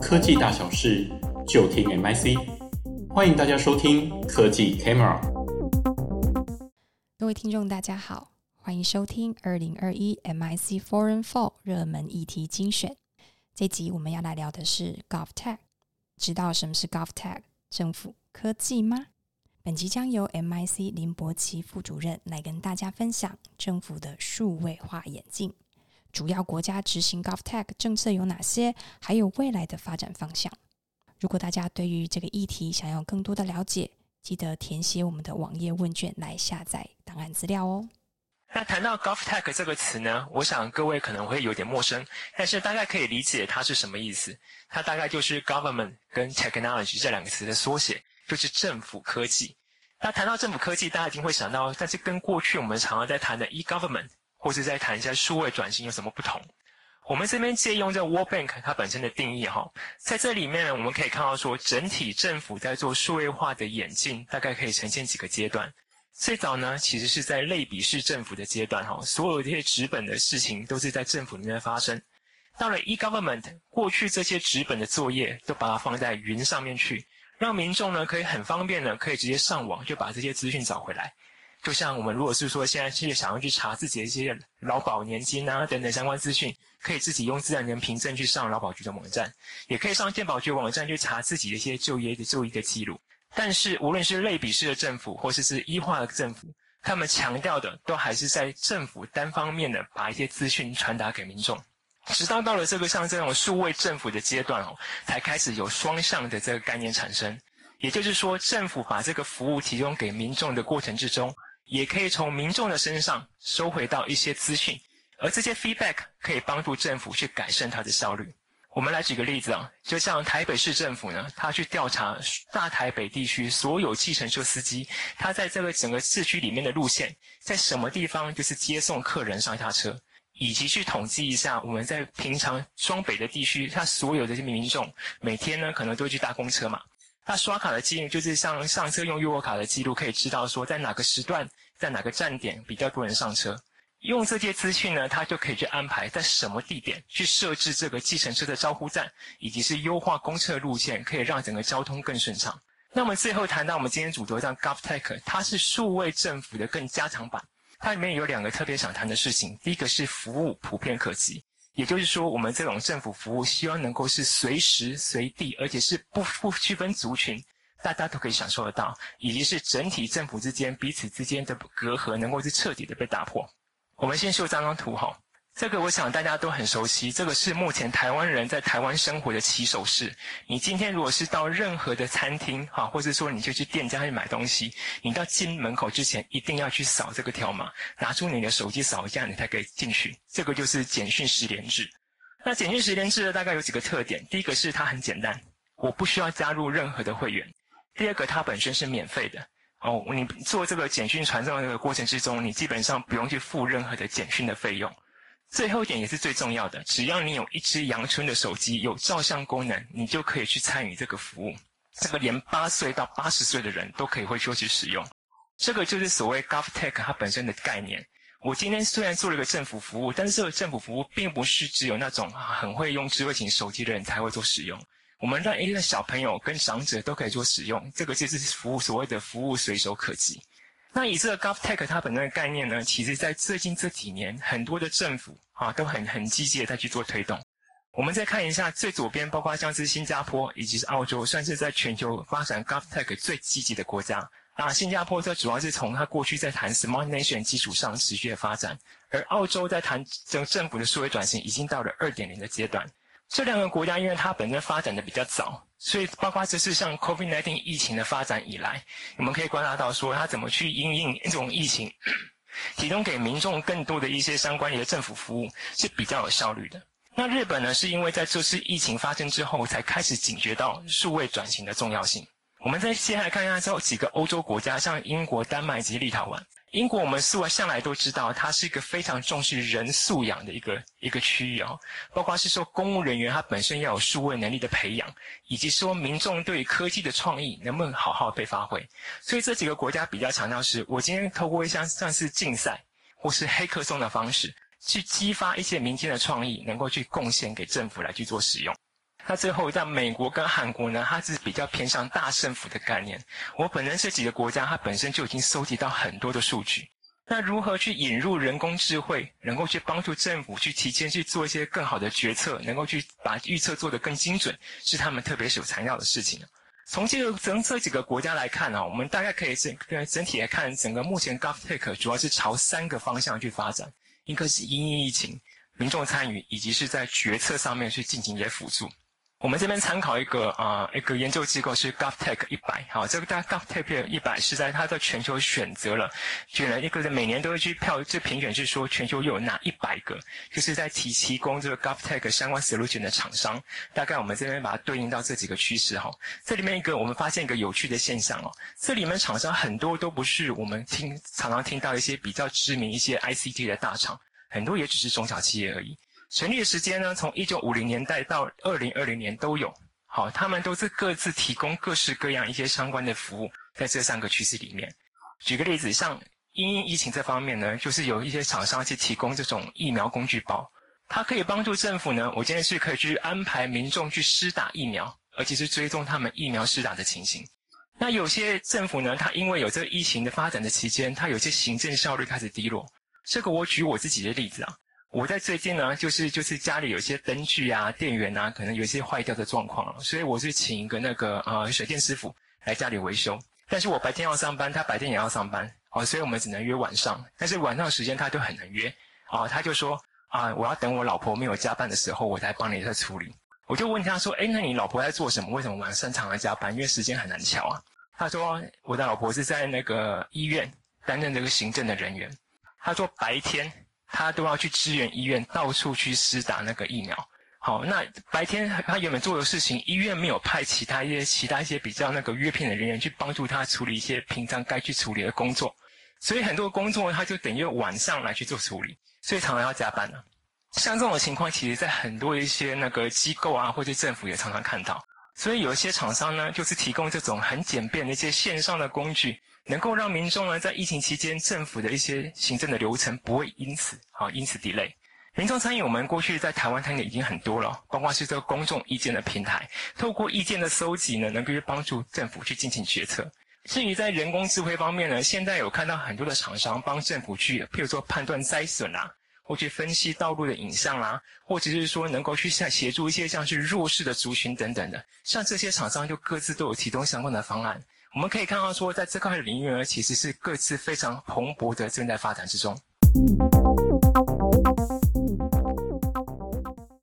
科技大小事就听 MIC，欢迎大家收听科技 Camera。各位听众，大家好，欢迎收听二零二一 MIC Foreign Fall 热门议题精选。这集我们要来聊的是 GovTech。知道什么是 GovTech 政府科技吗？本集将由 MIC 林博奇副主任来跟大家分享政府的数位化眼镜，主要国家执行 GovTech 政策有哪些，还有未来的发展方向。如果大家对于这个议题想要更多的了解，记得填写我们的网页问卷来下载档案资料哦。那谈到 GovTech 这个词呢，我想各位可能会有点陌生，但是大概可以理解它是什么意思。它大概就是 Government 跟 Technology 这两个词的缩写。就是政府科技。那谈到政府科技，大家一定会想到，但是跟过去我们常常在谈的 e-government 或是在谈一下数位转型有什么不同？我们这边借用这 World Bank 它本身的定义哈，在这里面呢，我们可以看到说，整体政府在做数位化的演进，大概可以呈现几个阶段。最早呢，其实是在类比式政府的阶段哈，所有这些纸本的事情都是在政府里面发生。到了 e-government，过去这些纸本的作业都把它放在云上面去。让民众呢可以很方便的可以直接上网就把这些资讯找回来，就像我们如果是说现在是想要去查自己的一些劳保年金啊等等相关资讯，可以自己用自然人凭证去上劳保局的网站，也可以上健保局网站去查自己的一些就业的就医的记录。但是无论是类比式的政府或是，是 e 化的政府，他们强调的都还是在政府单方面的把一些资讯传达给民众。直到到了这个像这种数位政府的阶段哦，才开始有双向的这个概念产生。也就是说，政府把这个服务提供给民众的过程之中，也可以从民众的身上收回到一些资讯，而这些 feedback 可以帮助政府去改善它的效率。我们来举个例子啊，就像台北市政府呢，他去调查大台北地区所有计程车司机，他在这个整个市区里面的路线，在什么地方就是接送客人上下车。以及去统计一下，我们在平常双北的地区，他所有的这些民众每天呢，可能都会去搭公车嘛。那刷卡的记录，就是像上车用悠游卡的记录，可以知道说在哪个时段，在哪个站点比较多人上车。用这些资讯呢，它就可以去安排在什么地点去设置这个计程车的招呼站，以及是优化公车路线，可以让整个交通更顺畅。那么最后谈到我们今天主轴上 GovTech，它是数位政府的更加强版。它里面有两个特别想谈的事情，第一个是服务普遍可及，也就是说，我们这种政府服务希望能够是随时随地，而且是不不区分族群，大家都可以享受得到，以及是整体政府之间彼此之间的隔阂能够是彻底的被打破。我们先秀这张图哈。这个我想大家都很熟悉，这个是目前台湾人在台湾生活的起手式。你今天如果是到任何的餐厅哈，或者说你就去店家去买东西，你到进门口之前一定要去扫这个条码，拿出你的手机扫一下，你才可以进去。这个就是简讯实联制。那简讯实联制呢，大概有几个特点：第一个是它很简单，我不需要加入任何的会员；第二个，它本身是免费的哦，你做这个简讯传送的过程之中，你基本上不用去付任何的简讯的费用。最后一点也是最重要的，只要你有一支阳春的手机，有照相功能，你就可以去参与这个服务。这个连八岁到八十岁的人都可以会说去使用。这个就是所谓 GovTech 它本身的概念。我今天虽然做了一个政府服务，但是这个政府服务并不是只有那种很会用智慧型手机的人才会做使用。我们让一个小朋友跟长者都可以做使用，这个就是服务所谓的服务随手可及。那以这个 GovTech 它本身的概念呢，其实在最近这几年，很多的政府啊都很很积极的在去做推动。我们再看一下最左边，包括像是新加坡以及是澳洲，算是在全球发展 GovTech 最积极的国家。那新加坡这主要是从它过去在谈 Smart Nation 基础上持续的发展，而澳洲在谈整政府的数位转型已经到了二点零的阶段。这两个国家因为它本身发展的比较早。所以，包括这次像 COVID-19 疫情的发展以来，我们可以观察到说，它怎么去因应这种疫情，提供给民众更多的一些相关的政府服务是比较有效率的。那日本呢，是因为在这次疫情发生之后，才开始警觉到数位转型的重要性。我们再接下来看一下这几个欧洲国家，像英国、丹麦及立陶宛。英国我们素来向来都知道，它是一个非常重视人素养的一个一个区域哦，包括是说公务人员他本身要有数位能力的培养，以及说民众对于科技的创意能不能好好被发挥。所以这几个国家比较强调是，我今天透过一项算是竞赛或是黑客松的方式，去激发一些民间的创意，能够去贡献给政府来去做使用。那最后在美国跟韩国呢，它是比较偏向大政府的概念。我本人这几个国家，它本身就已经收集到很多的数据。那如何去引入人工智慧，能够去帮助政府去提前去做一些更好的决策，能够去把预测做得更精准，是他们特别所强调的事情。从这个从这几个国家来看呢，我们大概可以整整体来看，整个目前 GovTech 主要是朝三个方向去发展，一个是因应疫情、民众参与，以及是在决策上面去进行一些辅助。我们这边参考一个啊、一个研究机构是 GovTech 一百，好，这个大 GovTech 一百是在它在全球选择了，选了一个每年都会去票，这评选是说全球有哪一百个，就是在提提供这个 GovTech 相关 solution 的厂商，大概我们这边把它对应到这几个趋势哈。这里面一个我们发现一个有趣的现象哦，这里面厂商很多都不是我们听常常听到一些比较知名一些 ICT 的大厂，很多也只是中小企业而已。成立的时间呢，从一九五零年代到二零二零年都有。好，他们都是各自提供各式各样一些相关的服务，在这三个趋势里面。举个例子，像因疫情这方面呢，就是有一些厂商去提供这种疫苗工具包，它可以帮助政府呢，我今天是可以去安排民众去施打疫苗，而且是追踪他们疫苗施打的情形。那有些政府呢，它因为有这个疫情的发展的期间，它有些行政效率开始低落。这个我举我自己的例子啊。我在最近呢，就是就是家里有些灯具啊、电源啊，可能有些坏掉的状况，所以我是请一个那个呃水电师傅来家里维修。但是我白天要上班，他白天也要上班，哦，所以我们只能约晚上。但是晚上的时间他就很难约，哦，他就说啊，我要等我老婆没有加班的时候，我才帮你再处理。我就问他说，诶，那你老婆在做什么？为什么晚上常常加班？因为时间很难乔啊。他说我的老婆是在那个医院担任这个行政的人员。他说白天。他都要去支援医院，到处去施打那个疫苗。好，那白天他原本做的事情，医院没有派其他一些其他一些比较那个约聘的人员去帮助他处理一些平常该去处理的工作，所以很多工作他就等于晚上来去做处理，所以常常要加班了。像这种情况，其实在很多一些那个机构啊，或者政府也常常看到。所以有一些厂商呢，就是提供这种很简便的一些线上的工具。能够让民众呢，在疫情期间，政府的一些行政的流程不会因此啊因此 delay。民众参与，我们过去在台湾谈的已经很多了，包括是这个公众意见的平台，透过意见的搜集呢，能够去帮助政府去进行决策。至于在人工智慧方面呢，现在有看到很多的厂商帮政府去，譬如说判断灾损啊，或去分析道路的影像啦，或者是说能够去像协助一些像是弱势的族群等等的，像这些厂商就各自都有提供相关的方案。我们可以看到，说在这块领域呢，其实是各自非常蓬勃的正在发展之中。